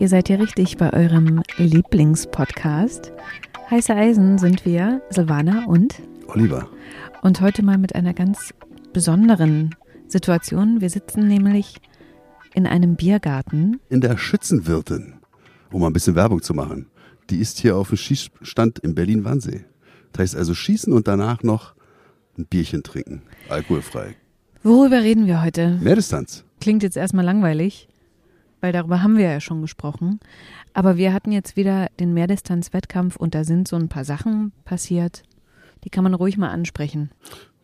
Ihr seid hier richtig bei eurem Lieblingspodcast. Heiße Eisen sind wir, Silvana und Oliver. Und heute mal mit einer ganz besonderen Situation. Wir sitzen nämlich in einem Biergarten. In der Schützenwirtin, um mal ein bisschen Werbung zu machen. Die ist hier auf dem Schießstand in Berlin-Wannsee. Das heißt also schießen und danach noch ein Bierchen trinken. Alkoholfrei. Worüber reden wir heute? Mehrdistanz. Klingt jetzt erstmal langweilig, weil darüber haben wir ja schon gesprochen. Aber wir hatten jetzt wieder den Mehrdistanz-Wettkampf und da sind so ein paar Sachen passiert, die kann man ruhig mal ansprechen.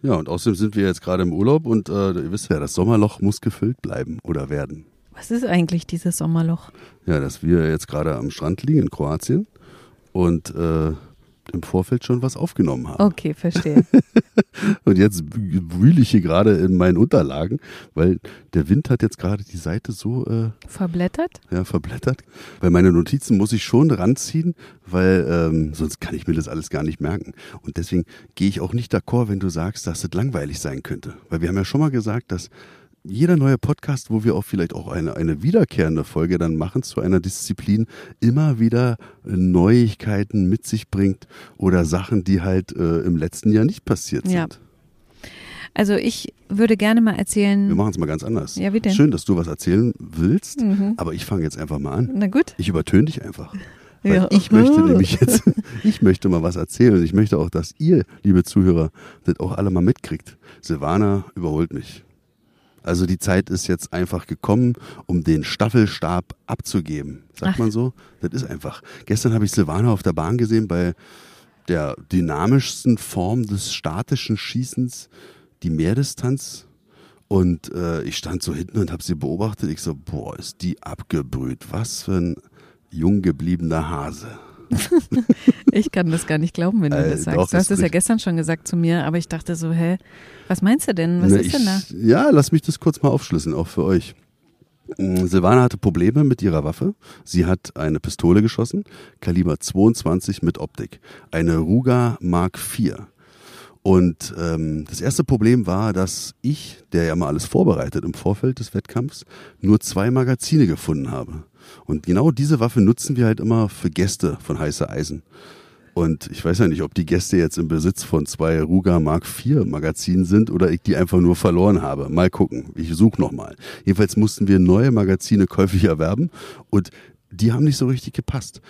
Ja, und außerdem sind wir jetzt gerade im Urlaub und äh, ihr wisst ja, das Sommerloch muss gefüllt bleiben oder werden. Was ist eigentlich dieses Sommerloch? Ja, dass wir jetzt gerade am Strand liegen in Kroatien und äh, im Vorfeld schon was aufgenommen haben. Okay, verstehe. und jetzt wühle ich hier gerade in meinen Unterlagen, weil der Wind hat jetzt gerade die Seite so äh, verblättert. Ja, verblättert. Weil meine Notizen muss ich schon ranziehen, weil ähm, sonst kann ich mir das alles gar nicht merken. Und deswegen gehe ich auch nicht d'accord, wenn du sagst, dass es langweilig sein könnte. Weil wir haben ja schon mal gesagt, dass jeder neue Podcast, wo wir auch vielleicht auch eine, eine wiederkehrende Folge dann machen zu einer Disziplin, immer wieder Neuigkeiten mit sich bringt oder Sachen, die halt äh, im letzten Jahr nicht passiert sind. Ja. Also ich würde gerne mal erzählen. Wir machen es mal ganz anders. Ja, wie denn? Schön, dass du was erzählen willst, mhm. aber ich fange jetzt einfach mal an. Na gut. Ich übertöne dich einfach. Ja. ich möchte nämlich jetzt, ich möchte mal was erzählen. Ich möchte auch, dass ihr, liebe Zuhörer, das auch alle mal mitkriegt. Silvana überholt mich. Also die Zeit ist jetzt einfach gekommen, um den Staffelstab abzugeben. Sagt Ach. man so? Das ist einfach. Gestern habe ich Silvana auf der Bahn gesehen bei der dynamischsten Form des statischen Schießens, die Mehrdistanz. Und äh, ich stand so hinten und habe sie beobachtet. Ich so, boah, ist die abgebrüht. Was für ein jung gebliebener Hase. Ich kann das gar nicht glauben, wenn du äh, das sagst. Doch, du hast es ja gestern schon gesagt zu mir, aber ich dachte so, hä, was meinst du denn? Was Na, ist denn da? ja, lass mich das kurz mal aufschlüsseln, auch für euch. Mm, Silvana hatte Probleme mit ihrer Waffe. Sie hat eine Pistole geschossen, Kaliber 22 mit Optik. Eine Ruger Mark IV. Und ähm, das erste Problem war, dass ich, der ja mal alles vorbereitet im Vorfeld des Wettkampfs, nur zwei Magazine gefunden habe. Und genau diese Waffe nutzen wir halt immer für Gäste von heißer Eisen. Und ich weiß ja nicht, ob die Gäste jetzt im Besitz von zwei Ruger Mark IV Magazinen sind oder ich die einfach nur verloren habe. Mal gucken. Ich suche nochmal. Jedenfalls mussten wir neue Magazine käuflich erwerben und die haben nicht so richtig gepasst.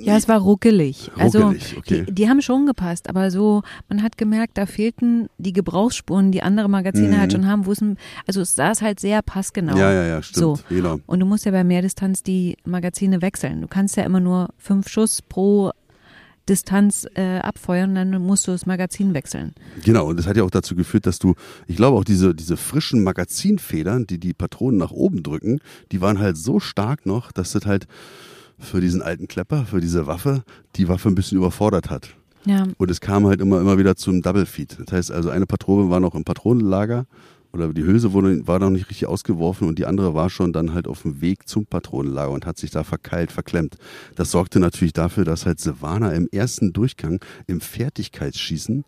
Ja, es war ruckelig. Also ruckelig, okay. die, die, haben schon gepasst, aber so, man hat gemerkt, da fehlten die Gebrauchsspuren, die andere Magazine halt mhm. halt schon haben, wo es, also es saß halt sehr passgenau. Ja, ja, ja, stimmt. So. Genau. Und du musst ja bei Mehrdistanz die Magazine wechseln. Du kannst ja immer nur fünf Schuss pro Distanz äh, abfeuern, dann musst du das Magazin wechseln. Genau, und das hat ja auch dazu geführt, dass du, ich glaube auch diese, diese frischen Magazinfedern, die die Patronen nach oben drücken, die waren halt so stark noch, dass das halt für diesen alten Klepper, für diese Waffe, die Waffe ein bisschen überfordert hat. Ja. Und es kam halt immer, immer wieder zum Double Feed. Das heißt also, eine Patrone war noch im Patronenlager oder die Hülse wurde, war noch nicht richtig ausgeworfen und die andere war schon dann halt auf dem Weg zum Patronenlager und hat sich da verkeilt, verklemmt. Das sorgte natürlich dafür, dass halt Silvana im ersten Durchgang im Fertigkeitsschießen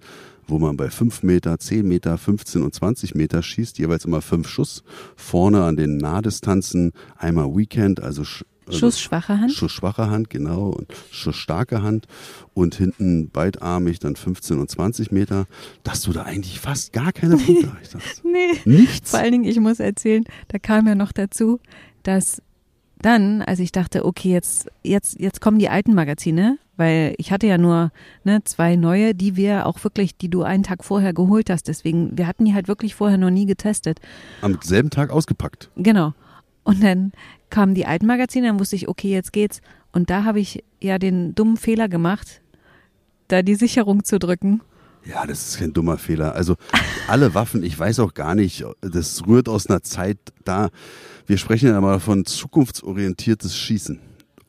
wo man bei 5 Meter, 10 Meter, 15 und 20 Meter schießt, jeweils immer fünf Schuss. Vorne an den Nahdistanzen einmal Weekend, also also Schussschwache Hand? Schussschwache Hand, genau. Und schussstarke Hand. Und hinten beidarmig dann 15 und 20 Meter, dass du da eigentlich fast gar keine Punkte erreicht hast. nee. Nichts. Vor allen Dingen, ich muss erzählen, da kam ja noch dazu, dass dann, als ich dachte, okay, jetzt, jetzt, jetzt kommen die alten Magazine, weil ich hatte ja nur ne, zwei neue, die wir auch wirklich, die du einen Tag vorher geholt hast. Deswegen, wir hatten die halt wirklich vorher noch nie getestet. Am selben Tag ausgepackt. Genau. Und dann kamen die alten Magazine, dann wusste ich, okay, jetzt geht's. Und da habe ich ja den dummen Fehler gemacht, da die Sicherung zu drücken. Ja, das ist kein dummer Fehler. Also alle Waffen, ich weiß auch gar nicht, das rührt aus einer Zeit da. Wir sprechen ja mal von zukunftsorientiertes Schießen.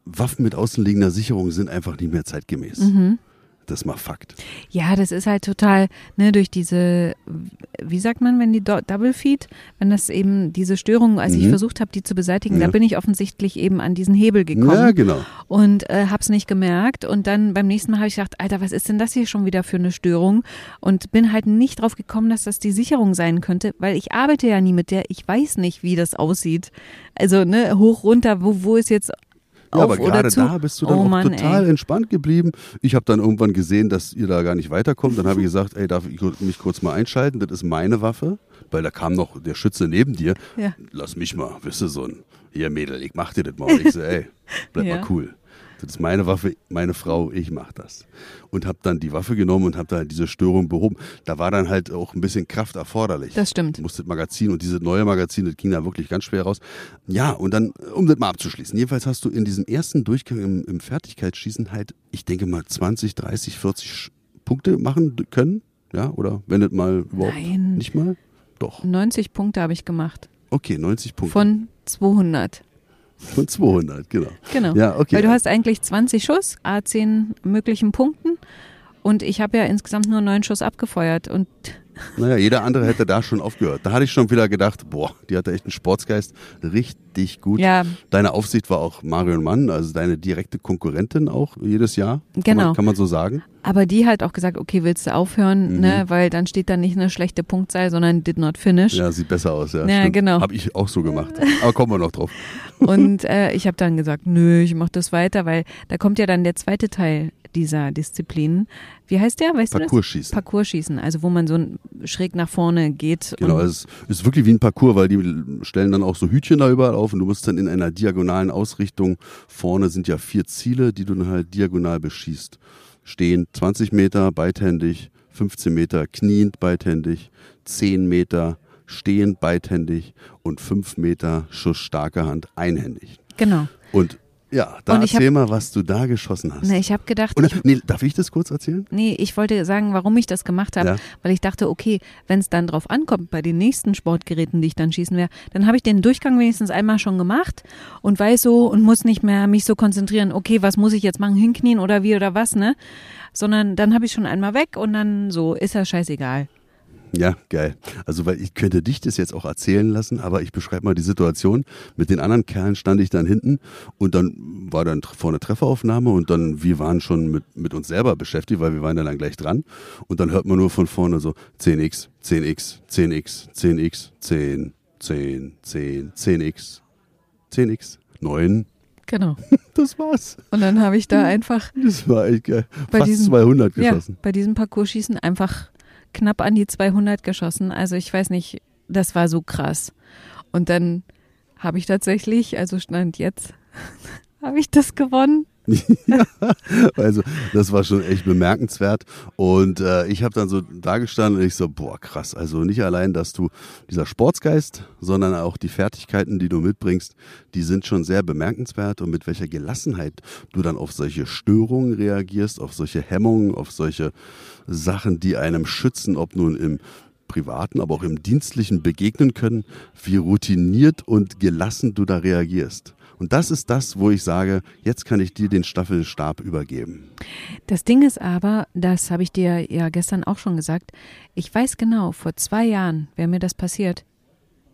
Waffen mit außenliegender Sicherung sind einfach nicht mehr zeitgemäß. Mhm. Das ist mal Fakt. Ja, das ist halt total, ne, durch diese, wie sagt man, wenn die Do Double Feed, wenn das eben diese Störung, als ich Mhm. versucht habe, die zu beseitigen, Ja. da bin ich offensichtlich eben an diesen Hebel gekommen Ja, genau. und äh, hab's nicht gemerkt und dann beim nächsten Mal habe ich gedacht, Alter, was ist denn das hier schon wieder für eine Störung und bin halt nicht drauf gekommen, dass das die Sicherung sein könnte, weil ich arbeite ja nie mit der, ich weiß nicht, wie das aussieht. Also, ne, hoch runter, wo wo ist jetzt Ja, aber auf oder gerade da bist du dann oh auch Mann, total ey. entspannt geblieben. Ich habe dann irgendwann gesehen, dass ihr da gar nicht weiterkommt. Dann habe ich gesagt, ey, darf ich mich kurz mal einschalten? Das ist meine Waffe. Weil da kam noch der Schütze neben dir. Ja. Lass mich mal, wisst du, so ein, hier Mädel, ich mach dir das mal. Und ich so, ey, bleib Ja. mal cool. Das ist meine Waffe, meine Frau, ich mach das. Und habe dann die Waffe genommen und habe da diese Störung behoben. Da war dann halt auch ein bisschen Kraft erforderlich. Das stimmt. Musste das Magazin und dieses neue Magazin, das ging da wirklich ganz schwer raus. Ja, und dann, um das mal abzuschließen, jedenfalls hast du in diesem ersten Durchgang im, im Fertigkeitsschießen halt, ich denke mal 20, 30, 40 Sch- Punkte machen können. Ja, oder wenn das mal überhaupt Nein. nicht mal? Doch. 90 Punkte habe ich gemacht. Okay, 90 Punkte. Von 200. Von 200, genau. Genau. Ja, okay. Weil du hast eigentlich 20 Schuss, A10 möglichen Punkten. Und ich habe ja insgesamt nur neun Schuss abgefeuert. Und Naja, jeder andere hätte da schon aufgehört. Da hatte ich schon wieder gedacht, boah, die hatte echt einen Sportsgeist. Richtig gut. ja, Deine Aufsicht war auch Marion Mann, also deine direkte Konkurrentin auch jedes Jahr. Kann Genau. Man, kann man so sagen. aber die hat auch gesagt, okay, willst du aufhören, Mhm. ne? Weil dann steht da nicht eine schlechte Punktzahl, sondern did not finish. Ja, sieht besser aus. Ja, Ja, stimmt. genau. Habe ich auch so gemacht. Aber kommen wir noch drauf. Und äh, ich habe dann gesagt, nö, ich mach das weiter, weil da kommt ja dann der zweite Teil dieser Disziplinen. Wie heißt der? Weißt? Parcours-Schießen. Parcourschießen, also wo man so schräg nach vorne geht. Genau, es ist wirklich wie ein Parcours, weil die stellen dann auch so Hütchen da überall auf und du musst dann in einer diagonalen Ausrichtung, vorne sind ja vier Ziele, die du dann halt diagonal beschießt. Stehen 20 Meter beidhändig, 15 Meter kniend beidhändig, 10 Meter stehend beidhändig und 5 Meter Schuss starker Hand einhändig. genau. Und ja, da Und ich erzähl mal, was du da geschossen hast. Ne, ich habe gedacht, Und, ich, nee, darf ich das kurz erzählen? Nee, ich wollte sagen, warum ich das gemacht habe, Ja. weil ich dachte, okay, wenn es dann drauf ankommt bei den nächsten Sportgeräten, die ich dann schießen werde, dann habe ich den Durchgang wenigstens einmal schon gemacht und weiß so und muss nicht mehr mich so konzentrieren, okay, was muss ich jetzt machen, hinknien oder wie oder was, ne? Sondern dann habe ich schon einmal weg und dann so, ist ja scheißegal. Ja, geil. Also, weil ich könnte dich das jetzt auch erzählen lassen, aber ich beschreibe mal die Situation. Mit den anderen Kerlen stand ich dann hinten und dann war dann vorne Trefferaufnahme und dann, wir waren schon mit, mit uns selber beschäftigt, weil wir waren dann, dann gleich dran. Und dann hört man nur von vorne so 10x, 10x, 10x, 10x, 10, 10, 10, 10x, 10x, 9. Genau. Das war's. Und dann habe ich da einfach Das war echt geil. Bei Fast diesem- 200 ja, geschossen. bei diesem Parcourschießen einfach knapp an die 200 geschossen. Also ich weiß nicht, das war so krass. Und dann habe ich tatsächlich, also stand jetzt, habe ich das gewonnen. Also das war schon echt bemerkenswert. Und äh, ich habe dann so da gestanden und ich so, boah, krass. Also nicht allein, dass du dieser Sportsgeist, sondern auch die Fertigkeiten, die du mitbringst, die sind schon sehr bemerkenswert und mit welcher Gelassenheit du dann auf solche Störungen reagierst, auf solche Hemmungen, auf solche Sachen, die einem schützen, ob nun im privaten, aber auch im dienstlichen begegnen können, wie routiniert und gelassen du da reagierst. Und das ist das, wo ich sage, jetzt kann ich dir den Staffelstab übergeben. Das Ding ist aber, das habe ich dir ja gestern auch schon gesagt, ich weiß genau, vor zwei Jahren wäre mir das passiert,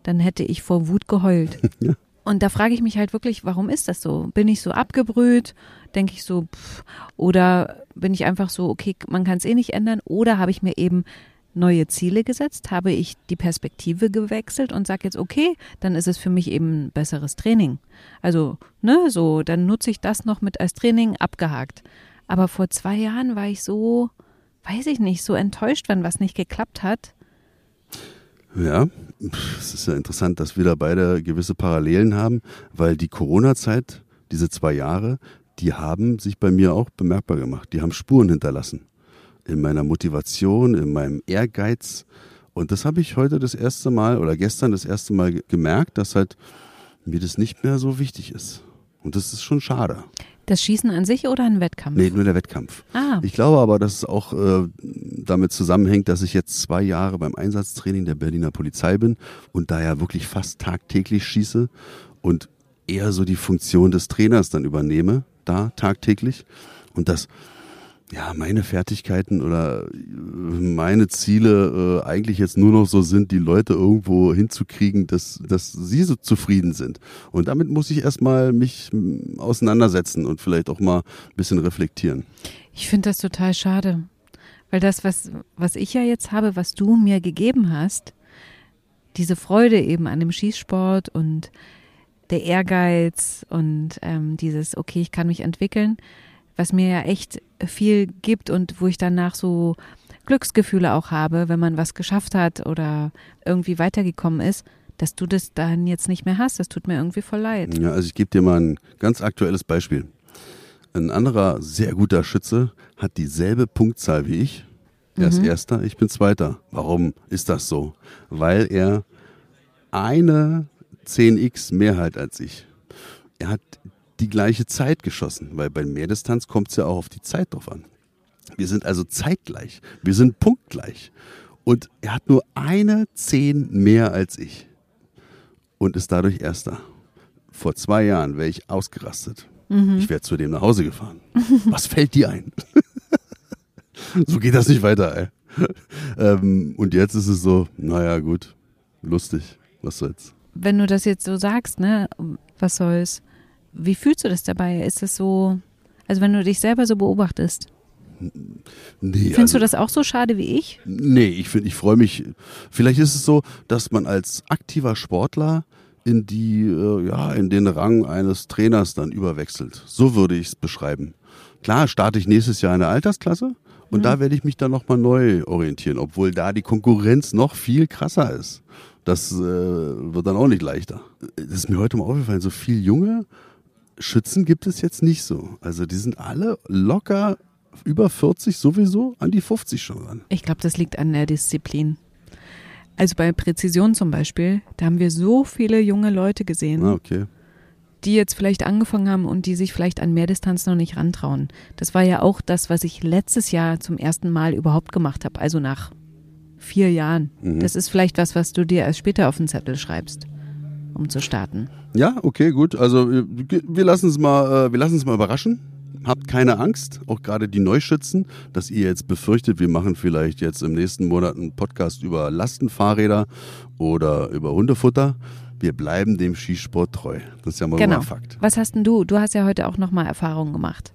dann hätte ich vor Wut geheult. Ja. Und da frage ich mich halt wirklich, warum ist das so? Bin ich so abgebrüht? Denke ich so, pff, oder bin ich einfach so, okay, man kann es eh nicht ändern? Oder habe ich mir eben neue Ziele gesetzt? Habe ich die Perspektive gewechselt und sage jetzt, okay, dann ist es für mich eben besseres Training. Also, ne, so, dann nutze ich das noch mit als Training abgehakt. Aber vor zwei Jahren war ich so, weiß ich nicht, so enttäuscht, wenn was nicht geklappt hat. Ja, es ist ja interessant, dass wir da beide gewisse Parallelen haben, weil die Corona-Zeit, diese zwei Jahre, die haben sich bei mir auch bemerkbar gemacht. Die haben Spuren hinterlassen. In meiner Motivation, in meinem Ehrgeiz. Und das habe ich heute das erste Mal oder gestern das erste Mal ge- gemerkt, dass halt mir das nicht mehr so wichtig ist. Und das ist schon schade. Das Schießen an sich oder ein Wettkampf? Nee, nur der Wettkampf. Ah, Ich glaube aber, dass es auch äh, damit zusammenhängt, dass ich jetzt zwei Jahre beim Einsatztraining der Berliner Polizei bin und da ja wirklich fast tagtäglich schieße und eher so die Funktion des Trainers dann übernehme, da tagtäglich. Und das, ja, meine Fertigkeiten oder äh, meine Ziele äh, eigentlich jetzt nur noch so sind, die Leute irgendwo hinzukriegen, dass, dass sie so zufrieden sind. Und damit muss ich erstmal mich mm, auseinandersetzen und vielleicht auch mal ein bisschen reflektieren. Ich finde das total schade. Weil das, was, was ich ja jetzt habe, was du mir gegeben hast, diese Freude eben an dem Schießsport und der Ehrgeiz und ähm, dieses, okay, ich kann mich entwickeln, was mir ja echt viel gibt und wo ich danach so Glücksgefühle auch habe, wenn man was geschafft hat oder irgendwie weitergekommen ist, dass du das dann jetzt nicht mehr hast. Das tut mir irgendwie voll leid. Ja, also ich gebe dir mal ein ganz aktuelles Beispiel. Ein anderer sehr guter Schütze hat dieselbe Punktzahl wie ich. Er ist Mhm. erster, ich bin zweiter. Warum ist das so? Weil er eine 10x mehr hat als ich. Er hat die gleiche Zeit geschossen, weil bei Mehrdistanz kommt es ja auch auf die Zeit drauf an. Wir sind also zeitgleich. Wir sind punktgleich. Und er hat nur eine 10 mehr als ich. Und ist dadurch Erster. Vor zwei Jahren wäre ich ausgerastet. Ich wäre zu dem nach Hause gefahren. Was fällt dir ein? so geht das nicht weiter, ey. ähm, und jetzt ist es so, naja, gut, lustig, was soll's. Wenn du das jetzt so sagst, ne, was soll's? Wie fühlst du das dabei? Ist es so, also wenn du dich selber so beobachtest, Nee, findest also, du das auch so schade wie ich? Nee, ich ich freue mich. Vielleicht ist es so, dass man als aktiver Sportler in die, äh, ja, in den Rang eines Trainers dann überwechselt. So würde ich es beschreiben. Klar, starte ich nächstes Jahr in der Altersklasse und da werde ich mich dann nochmal neu orientieren, obwohl da die Konkurrenz noch viel krasser ist. Das äh, wird dann auch nicht leichter. Das ist mir heute mal aufgefallen, so viel junge Schützen gibt es jetzt nicht so. Also die sind alle locker über 40 sowieso, an die 50 schon ran. Ich glaube, das liegt an der Disziplin. Also bei Präzision zum Beispiel, da haben wir so viele junge Leute gesehen, Ah, okay. die jetzt vielleicht angefangen haben und die sich vielleicht an Mehrdistanz noch nicht rantrauen. Das war ja auch das, was ich letztes Jahr zum ersten Mal überhaupt gemacht habe, also nach vier Jahren. Mhm. Das ist vielleicht was, was du dir erst später auf den Zettel schreibst, um zu starten. Ja, okay, gut. Also wir wir lassen es mal, äh, wir lassen es mal überraschen. Habt keine Angst, auch gerade die Neuschützen, dass ihr jetzt befürchtet, wir machen vielleicht jetzt im nächsten Monat einen Podcast über Lastenfahrräder oder über Hundefutter. Wir bleiben dem Skisport treu. Das ist ja mal genau. mal Fakt. Was hast denn du? Du hast ja heute auch nochmal Erfahrungen gemacht.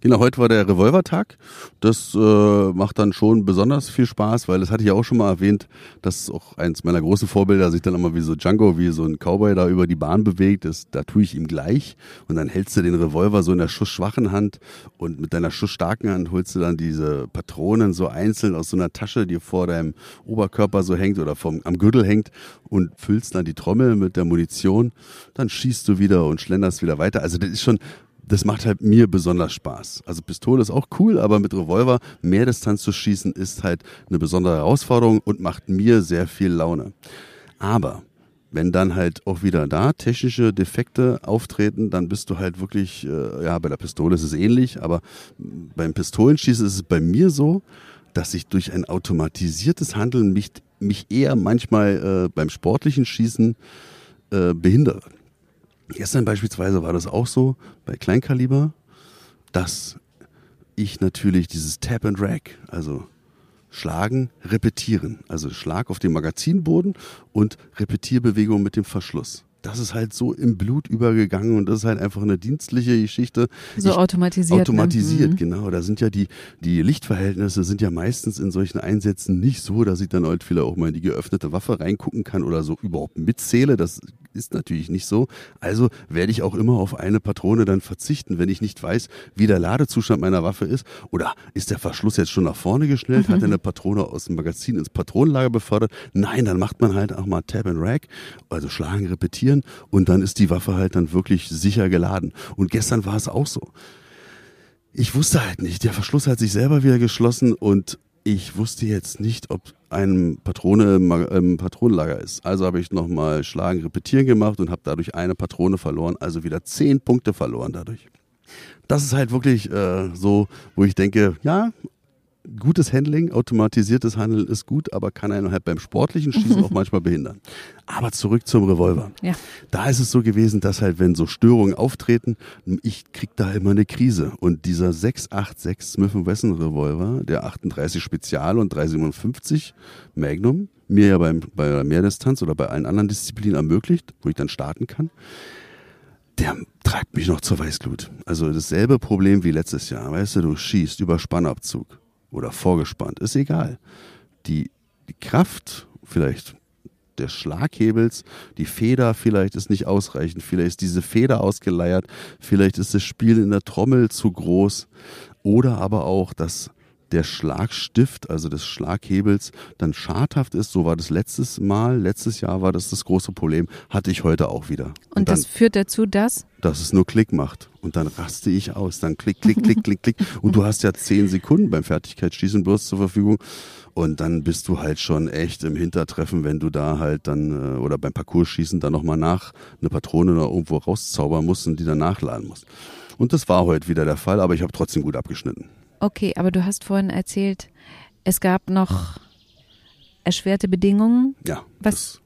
Genau, heute war der Revolvertag. Das äh, macht dann schon besonders viel Spaß, weil das hatte ich ja auch schon mal erwähnt, dass auch eins meiner großen Vorbilder sich dann immer wie so Django, wie so ein Cowboy da über die Bahn bewegt. Das, da tue ich ihm gleich. Und dann hältst du den Revolver so in der schussschwachen Hand und mit deiner schussstarken Hand holst du dann diese Patronen so einzeln aus so einer Tasche, die vor deinem Oberkörper so hängt oder vom, am Gürtel hängt und füllst dann die Trommel mit der Munition. Dann schießt du wieder und schlenderst wieder weiter. Also das ist schon das macht halt mir besonders Spaß. Also Pistole ist auch cool, aber mit Revolver mehr Distanz zu schießen ist halt eine besondere Herausforderung und macht mir sehr viel Laune. Aber wenn dann halt auch wieder da technische Defekte auftreten, dann bist du halt wirklich, äh, ja, bei der Pistole ist es ähnlich, aber beim Pistolenschießen ist es bei mir so, dass ich durch ein automatisiertes Handeln mich, mich eher manchmal äh, beim sportlichen Schießen äh, behindere. Gestern beispielsweise war das auch so bei Kleinkaliber, dass ich natürlich dieses Tap and Rack, also schlagen, repetieren, also Schlag auf dem Magazinboden und Repetierbewegung mit dem Verschluss. Das ist halt so im Blut übergegangen und das ist halt einfach eine dienstliche Geschichte. So Ich- automatisiert. Automatisiert, Ne? Genau. Da sind ja die, die Lichtverhältnisse sind ja meistens in solchen Einsätzen nicht so, dass ich dann halt vielleicht auch mal in die geöffnete Waffe reingucken kann oder so überhaupt mitzähle. Das ist natürlich nicht so. Also werde ich auch immer auf eine Patrone dann verzichten, wenn ich nicht weiß, wie der Ladezustand meiner Waffe ist. Oder ist der Verschluss jetzt schon nach vorne geschnellt? Hat er eine Patrone aus dem Magazin ins Patronenlager befördert? Nein, dann macht man halt auch mal Tab and Rack, also schlagen, repetieren und dann ist die Waffe halt dann wirklich sicher geladen. Und gestern war es auch so ich wusste halt nicht. Der Verschluss hat sich selber wieder geschlossen und ich wusste jetzt nicht, ob eine Patrone im, im Patronenlager ist. Also habe ich nochmal Schlagen, Repetieren gemacht und habe dadurch eine Patrone verloren, also wieder zehn Punkte verloren dadurch. Das ist halt wirklich äh, so, wo ich denke, ja, gutes Handling, automatisiertes Handeln ist gut, aber kann einen halt beim sportlichen Schießen auch manchmal behindern. Aber zurück zum Revolver. Ja. Da ist es so gewesen, dass halt, wenn so Störungen auftreten, ich krieg da immer eine Krise. Und dieser 686 Smith Wesson Revolver, der 38 Spezial und 357 Magnum, mir ja beim, bei der Mehrdistanz oder bei allen anderen Disziplinen ermöglicht, wo ich dann starten kann, der treibt mich noch zur Weißglut. Also dasselbe Problem wie letztes Jahr. Weißt du, du schießt über Spannabzug oder vorgespannt, ist egal. Die, die Kraft vielleicht des Schlaghebels, die Feder vielleicht ist nicht ausreichend, vielleicht ist diese Feder ausgeleiert, vielleicht ist das Spiel in der Trommel zu groß oder aber auch, dass der Schlagstift, also des Schlaghebels, dann schadhaft ist. So war das letztes Mal, letztes Jahr war das das große Problem, hatte ich heute auch wieder. Und, Und das führt dazu, dass? Dass es nur Klick macht. Und dann raste ich aus. Dann klick, klick, klick, klick, klick. Und du hast ja zehn Sekunden beim Fertigkeitsschießen bloß zur Verfügung. Und dann bist du halt schon echt im Hintertreffen, wenn du da halt dann, äh, oder beim Parcours-Schießen dann nochmal nach eine Patrone oder irgendwo rauszaubern musst und die dann nachladen musst. Und das war heute wieder der Fall, aber ich habe trotzdem gut abgeschnitten. Okay, aber du hast vorhin erzählt, es gab noch erschwerte Bedingungen. Ja, Was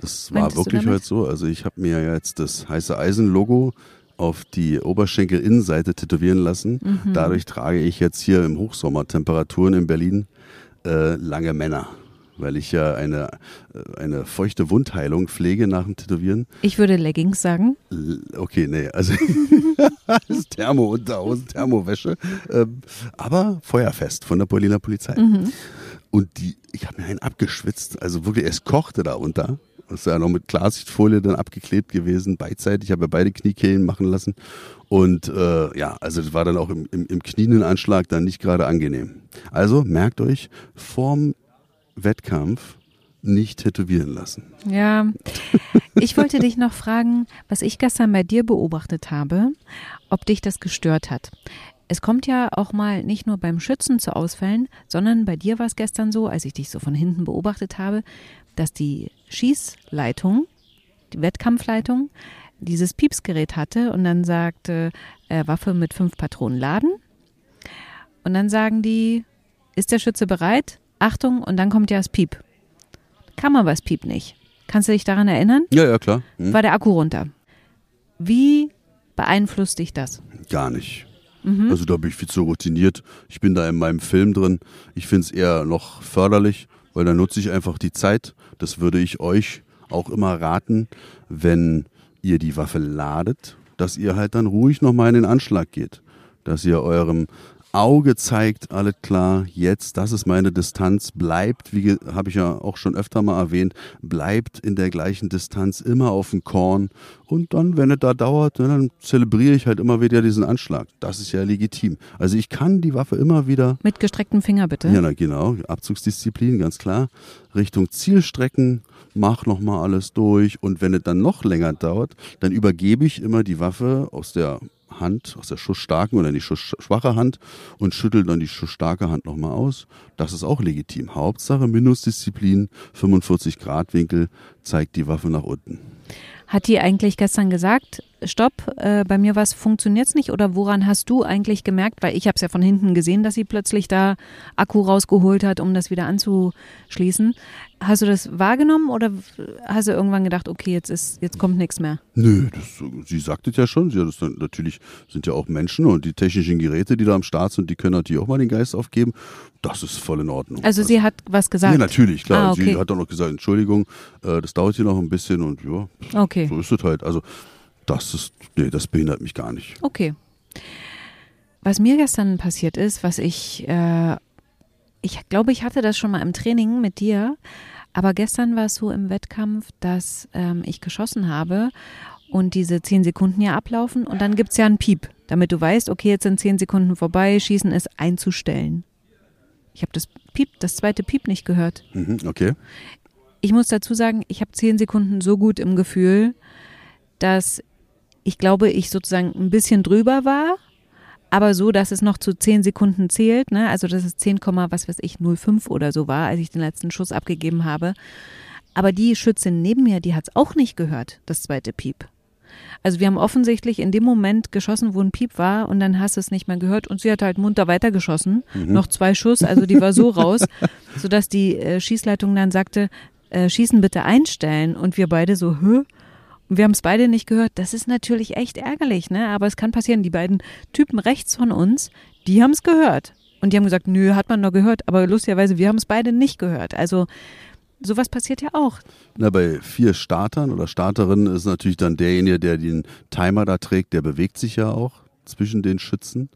das, das war wirklich heute so. Also ich habe mir jetzt das heiße Eisen-Logo auf die Oberschenkelinnenseite tätowieren lassen. Mhm. Dadurch trage ich jetzt hier im Hochsommer Temperaturen in Berlin äh, lange Männer weil ich ja eine, äh, eine feuchte Wundheilung pflege nach dem Tätowieren. Ich würde Leggings sagen. okay, nee, also das Thermo-Unterhosen, Thermowäsche, ähm, aber feuerfest von der Berliner Polizei. Mhm. Und die, ich habe mir einen abgeschwitzt, also wirklich, es kochte da unter. Das ist ja noch mit Klarsichtfolie dann abgeklebt gewesen, beidseitig. Ich habe ja beide Kniekehlen machen lassen. Und äh, ja, also das war dann auch im, im, im Knienenanschlag dann nicht gerade angenehm. Also merkt euch, vorm Wettkampf nicht tätowieren lassen. Ja, ich wollte dich noch fragen, was ich gestern bei dir beobachtet habe, ob dich das gestört hat. Es kommt ja auch mal nicht nur beim Schützen zu Ausfällen, sondern bei dir war es gestern so, als ich dich so von hinten beobachtet habe, dass die Schießleitung, die Wettkampfleitung, dieses Piepsgerät hatte und dann sagte, äh, Waffe mit fünf Patronen laden. Und dann sagen die, ist der Schütze bereit? Achtung, und dann kommt ja das Piep. Kam aber das Piep nicht. Kannst du dich daran erinnern? Ja, ja, klar. Hm. War der Akku runter. Wie beeinflusst dich das? Gar nicht. Mhm. Also da bin ich viel zu routiniert. Ich bin da in meinem Film drin. Ich finde es eher noch förderlich, weil da nutze ich einfach die Zeit. Das würde ich euch auch immer raten, wenn ihr die Waffe ladet, dass ihr halt dann ruhig nochmal in den Anschlag geht. Dass ihr eurem Auge zeigt, alles klar, jetzt, das ist meine Distanz, bleibt, wie habe ich ja auch schon öfter mal erwähnt, bleibt in der gleichen Distanz, immer auf dem Korn. Und dann, wenn es da dauert, ne, dann zelebriere ich halt immer wieder diesen Anschlag. Das ist ja legitim. Also ich kann die Waffe immer wieder. Mit gestrecktem Finger bitte. Ja, na, genau. Abzugsdisziplin, ganz klar. Richtung Ziel strecken, mach nochmal alles durch. Und wenn es dann noch länger dauert, dann übergebe ich immer die Waffe aus der Hand, aus der schussstarken oder die schussschwache Hand und schüttelt dann die schussstarke Hand nochmal aus. Das ist auch legitim. Hauptsache Minusdisziplin, 45 Grad Winkel, zeigt die Waffe nach unten. Hat die eigentlich gestern gesagt, stopp, äh, bei mir was funktioniert's nicht oder woran hast du eigentlich gemerkt, weil ich habe es ja von hinten gesehen, dass sie plötzlich da Akku rausgeholt hat, um das wieder anzuschließen. Hast du das wahrgenommen oder hast du irgendwann gedacht, okay, jetzt ist jetzt kommt nichts mehr? Nö, das, sie sagt es ja schon. Sie hat das natürlich sind ja auch Menschen und die technischen Geräte, die da am Start sind, die können natürlich auch mal den Geist aufgeben. Das ist voll in Ordnung. Also, sie hat was gesagt? Ja, natürlich, klar. Ah, okay. Sie hat auch noch gesagt, Entschuldigung, äh, das dauert hier noch ein bisschen und ja, okay. so ist es halt. Also das ist, nee, das behindert mich gar nicht. Okay. Was mir gestern passiert ist, was ich, äh, ich glaube, ich hatte das schon mal im Training mit dir, aber gestern war es so im Wettkampf, dass ähm, ich geschossen habe und diese zehn Sekunden ja ablaufen und dann gibt es ja einen Piep, damit du weißt, okay, jetzt sind zehn Sekunden vorbei, Schießen ist einzustellen. Ich habe das Piep, das zweite Piep nicht gehört. Mhm, okay. Ich muss dazu sagen, ich habe zehn Sekunden so gut im Gefühl, dass ich glaube, ich sozusagen ein bisschen drüber war, aber so, dass es noch zu zehn Sekunden zählt, ne? Also dass es 10, was weiß ich, 05 oder so war, als ich den letzten Schuss abgegeben habe. Aber die Schützin neben mir, die hat es auch nicht gehört, das zweite Piep. Also wir haben offensichtlich in dem Moment geschossen, wo ein Piep war und dann hast du es nicht mehr gehört und sie hat halt munter weitergeschossen. Mhm. Noch zwei Schuss, also die war so raus, sodass die äh, Schießleitung dann sagte, äh, schießen bitte einstellen und wir beide so, hö? Wir haben es beide nicht gehört. Das ist natürlich echt ärgerlich, ne? Aber es kann passieren. Die beiden Typen rechts von uns, die haben es gehört. Und die haben gesagt, nö, hat man nur gehört. Aber lustigerweise, wir haben es beide nicht gehört. Also sowas passiert ja auch. Na, bei vier Startern oder Starterinnen ist natürlich dann derjenige, der den Timer da trägt, der bewegt sich ja auch zwischen den Schützen.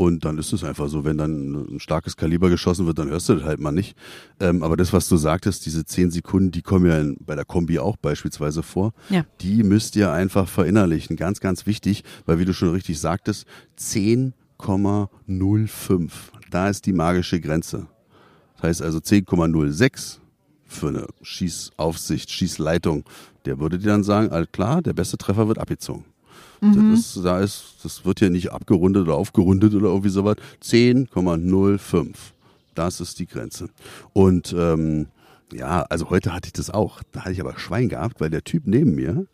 Und dann ist es einfach so, wenn dann ein starkes Kaliber geschossen wird, dann hörst du das halt mal nicht. Ähm, aber das, was du sagtest, diese zehn Sekunden, die kommen ja in, bei der Kombi auch beispielsweise vor. Ja. Die müsst ihr einfach verinnerlichen. Ganz, ganz wichtig, weil wie du schon richtig sagtest, 10,05. Da ist die magische Grenze. Das heißt also 10,06 für eine Schießaufsicht, Schießleitung. Der würde dir dann sagen, all klar, der beste Treffer wird abgezogen. Mhm. Das, ist, da ist, das wird hier nicht abgerundet oder aufgerundet oder irgendwie sowas. 10,05. Das ist die Grenze. Und ähm, ja, also heute hatte ich das auch. Da hatte ich aber Schwein gehabt, weil der Typ neben mir,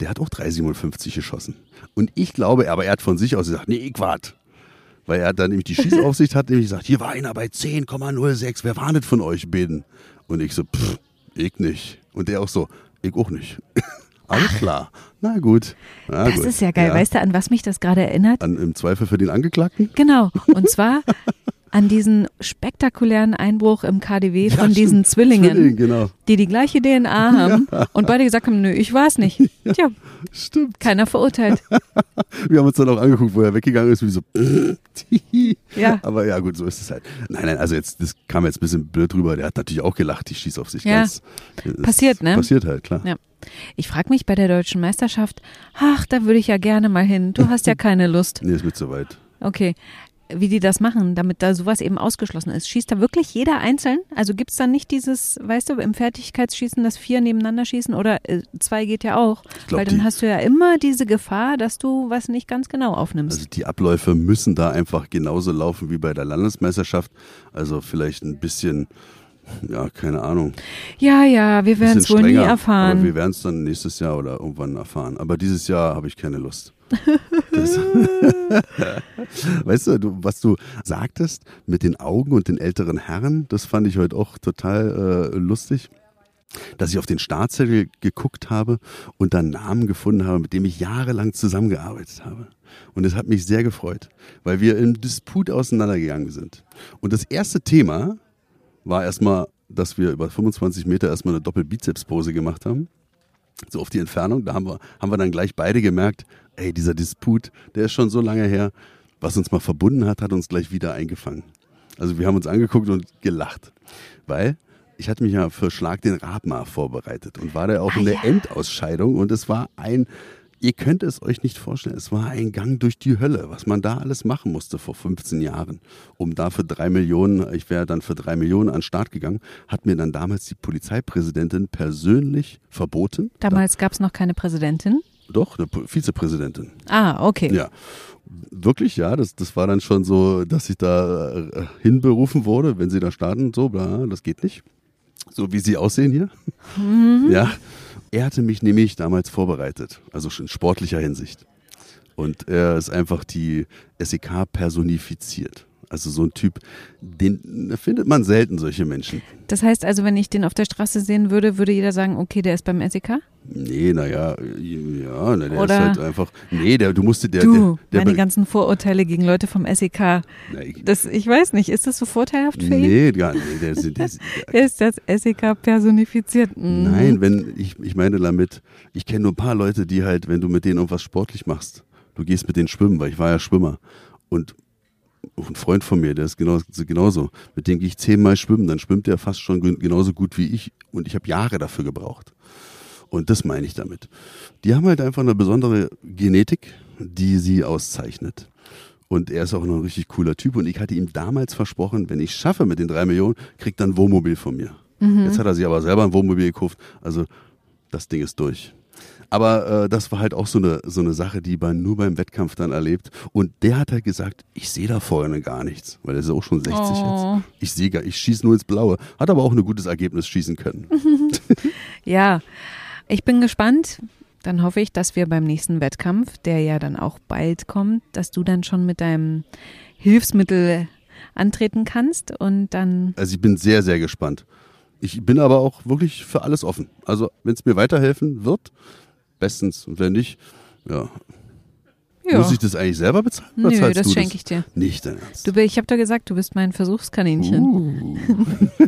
der hat auch 3,57 geschossen. Und ich glaube, aber er hat von sich aus gesagt, nee, ich wart. Weil er dann nämlich die Schießaufsicht hat nämlich gesagt, hier war einer bei 10,06, wer war nicht von euch beiden? Und ich so, pff, ich nicht. Und der auch so, ich auch nicht. Alles klar. Na gut. Na Das gut. ist ja geil. Weißt du, an was mich das gerade erinnert? An, Im Zweifel für den Angeklagten? Genau. Und zwar an diesen spektakulären Einbruch im KDW von Ja, diesen stimmt. Zwillingen, Zwilling, genau. die die gleiche DNA haben und beide gesagt haben, nö, ich war es nicht. Tja, Stimmt. keiner verurteilt. Wir haben uns dann auch angeguckt, wo er weggegangen ist, wie so. Ja. Aber ja, gut, so ist es halt. Nein, nein, also jetzt, das kam jetzt ein bisschen blöd rüber. Der hat natürlich auch gelacht, die schießt auf sich Ja. ganz. Passiert, ne? Passiert halt, klar. Ja. Ich frage mich bei der deutschen Meisterschaft, ach, da würde ich ja gerne mal hin. Du hast ja keine Lust. Nee, ist mir zu weit. Okay. Wie die das machen, damit da sowas eben ausgeschlossen ist. Schießt da wirklich jeder einzeln? Also gibt es da nicht dieses, weißt du, im Fertigkeitsschießen das vier nebeneinander schießen oder äh, zwei geht ja auch? glaub, Weil dann hast du ja immer diese Gefahr, dass du was nicht ganz genau aufnimmst. Also die Abläufe müssen da einfach genauso laufen wie bei der Landesmeisterschaft. Also vielleicht ein bisschen, ja, keine Ahnung. ja, ja, wir werden es wohl nie strenger, Aber erfahren. wir werden es dann nächstes Jahr oder irgendwann erfahren. Aber dieses Jahr habe ich keine Lust. Das, weißt du, du, was du sagtest mit den Augen und den älteren Herren, das fand ich heute auch total äh, lustig. Dass ich auf den Startzettel geguckt habe und dann Namen gefunden habe, mit dem ich jahrelang zusammengearbeitet habe. Und es hat mich sehr gefreut, weil wir im Disput auseinandergegangen sind. Und das erste Thema war erstmal, dass wir über 25 Meter erstmal eine Doppelbizepspose gemacht haben. So auf die Entfernung. Da haben wir, haben wir dann gleich beide gemerkt, ey, dieser Disput, der ist schon so lange her. Was uns mal verbunden hat, hat uns gleich wieder eingefangen. Also wir haben uns angeguckt und gelacht. Weil ich hatte mich ja für Schlag den Rabmar vorbereitet und war da auch Ah, in der ja. Endausscheidung und es war ein, ihr könnt es euch nicht vorstellen, es war ein Gang durch die Hölle, was man da alles machen musste vor 15 Jahren, um da für drei Millionen, ich wäre dann für drei Millionen an den Start gegangen, hat mir dann damals die Polizeipräsidentin persönlich verboten. Damals gab es noch keine Präsidentin. Doch, eine Vizepräsidentin. Ah, okay. Ja. Wirklich, ja, das, das war dann schon so, dass ich da äh, hinberufen wurde, wenn sie da starten, so, bla, das geht nicht. So wie sie aussehen hier. Ja. Er hatte mich nämlich damals vorbereitet, also schon in sportlicher Hinsicht. Und er ist einfach die SEK personifiziert. Also so ein Typ, den findet man selten, solche Menschen. Das heißt also, wenn ich den auf der Straße sehen würde, würde jeder sagen, okay, der ist beim SEK? Nee, naja, ja, na, der Oder- ist halt einfach, nee, der, du musst der, du, der, der, meine ganzen Vorurteile gegen Leute vom SEK. na, ich, Das, ich weiß nicht, ist das so vorteilhaft für ihn? nee, gar, nee, der, ist- der, ist- Ist das SEK personifiziert? Mhm. Nein, wenn ich, ich meine damit, ich kenne nur ein paar Leute, die halt, wenn du mit denen irgendwas sportlich machst, du gehst mit denen schwimmen, weil ich war ja Schwimmer. Und ein Freund von mir, der ist genauso, genauso. Mit dem gehe ich zehnmal schwimmen, dann schwimmt der fast schon gen- genauso gut wie ich. Und ich habe Jahre dafür gebraucht. Und das meine ich damit. Die haben halt einfach eine besondere Genetik, die sie auszeichnet. Und er ist auch noch ein richtig cooler Typ. Und ich hatte ihm damals versprochen, wenn ich schaffe mit den drei Millionen, kriegt er ein Wohnmobil von mir. Jetzt hat er sich aber selber ein Wohnmobil gekauft. Also das Ding ist durch. Aber äh, das war halt auch so eine, so eine Sache, die man nur beim Wettkampf dann erlebt. Und der hat halt gesagt, ich sehe da vorne gar nichts, weil er ist auch schon 60 Oh. jetzt. Ich sehe gar, ich schieße nur ins Blaue. Hat aber auch ein gutes Ergebnis schießen können. Ja, ich bin gespannt. dann hoffe ich, dass wir beim nächsten Wettkampf, der ja dann auch bald kommt, dass du dann schon mit deinem Hilfsmittel antreten kannst und dann. Also ich bin sehr, sehr gespannt. Ich bin aber auch wirklich für alles offen. Also wenn es mir weiterhelfen wird, bestens. Und wenn nicht, ja. Ja. Muss ich das eigentlich selber bezahlen? oder Nö, das schenke ich dir. Nicht dein Ernst. Du, ich habe doch gesagt, du bist mein Versuchskaninchen. Uh.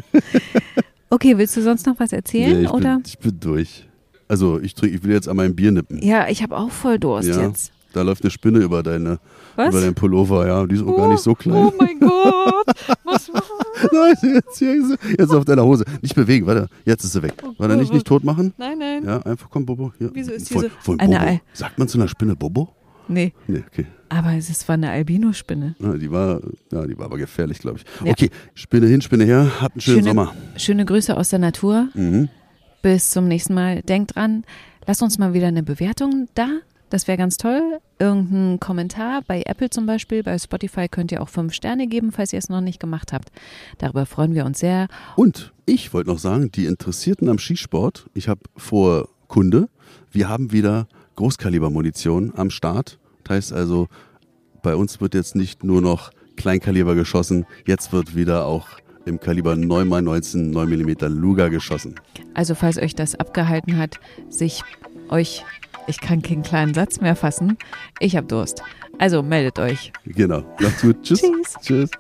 Okay, willst du sonst noch was erzählen Nee, ich, oder? bin, ich bin durch. Also ich, trink, ich will jetzt an meinem Bier nippen. Ja, ich habe auch voll Durst Ja. jetzt. Da läuft eine Spinne über deine Was? über deinen Pullover, ja. Die ist auch gar nicht so klein. Oh mein Gott. Nein, jetzt, hier jetzt auf deiner Hose. Nicht bewegen, warte. Jetzt ist sie weg. Warte, nicht, nicht tot machen. Nein, nein. Ja, einfach komm, Bobo. Hier. Wieso ist Voll- diese- voll eine Bobo. Ei- Sagt man zu einer Spinne Bobo? Nee, Nee, okay. aber es war eine Albino-Spinne. Ja, die war, ja, die war aber gefährlich, glaube ich. Ja. Okay, Spinne hin, Spinne her. Habt einen schönen Schöne- Sommer. Schöne Grüße aus der Natur. Mhm. Bis zum nächsten Mal. Denkt dran, lasst uns mal wieder eine Bewertung da. Das wäre ganz toll. Irgendein Kommentar bei Apple zum Beispiel. Bei Spotify könnt ihr auch fünf Sterne geben, falls ihr es noch nicht gemacht habt. Darüber freuen wir uns sehr. Und ich wollte noch sagen, die Interessierten am Skisport, ich habe vor Kunde, wir haben wieder Großkalibermunition am Start. Das heißt also, bei uns wird jetzt nicht nur noch Kleinkaliber geschossen, jetzt wird wieder auch im Kaliber 9x19 9 mm Luger geschossen. Also falls euch das abgehalten hat, sich euch, ich kann keinen kleinen Satz mehr fassen, ich habe Durst. Also meldet euch. Genau. Macht's gut. Tschüss. Tschüss. Tschüss.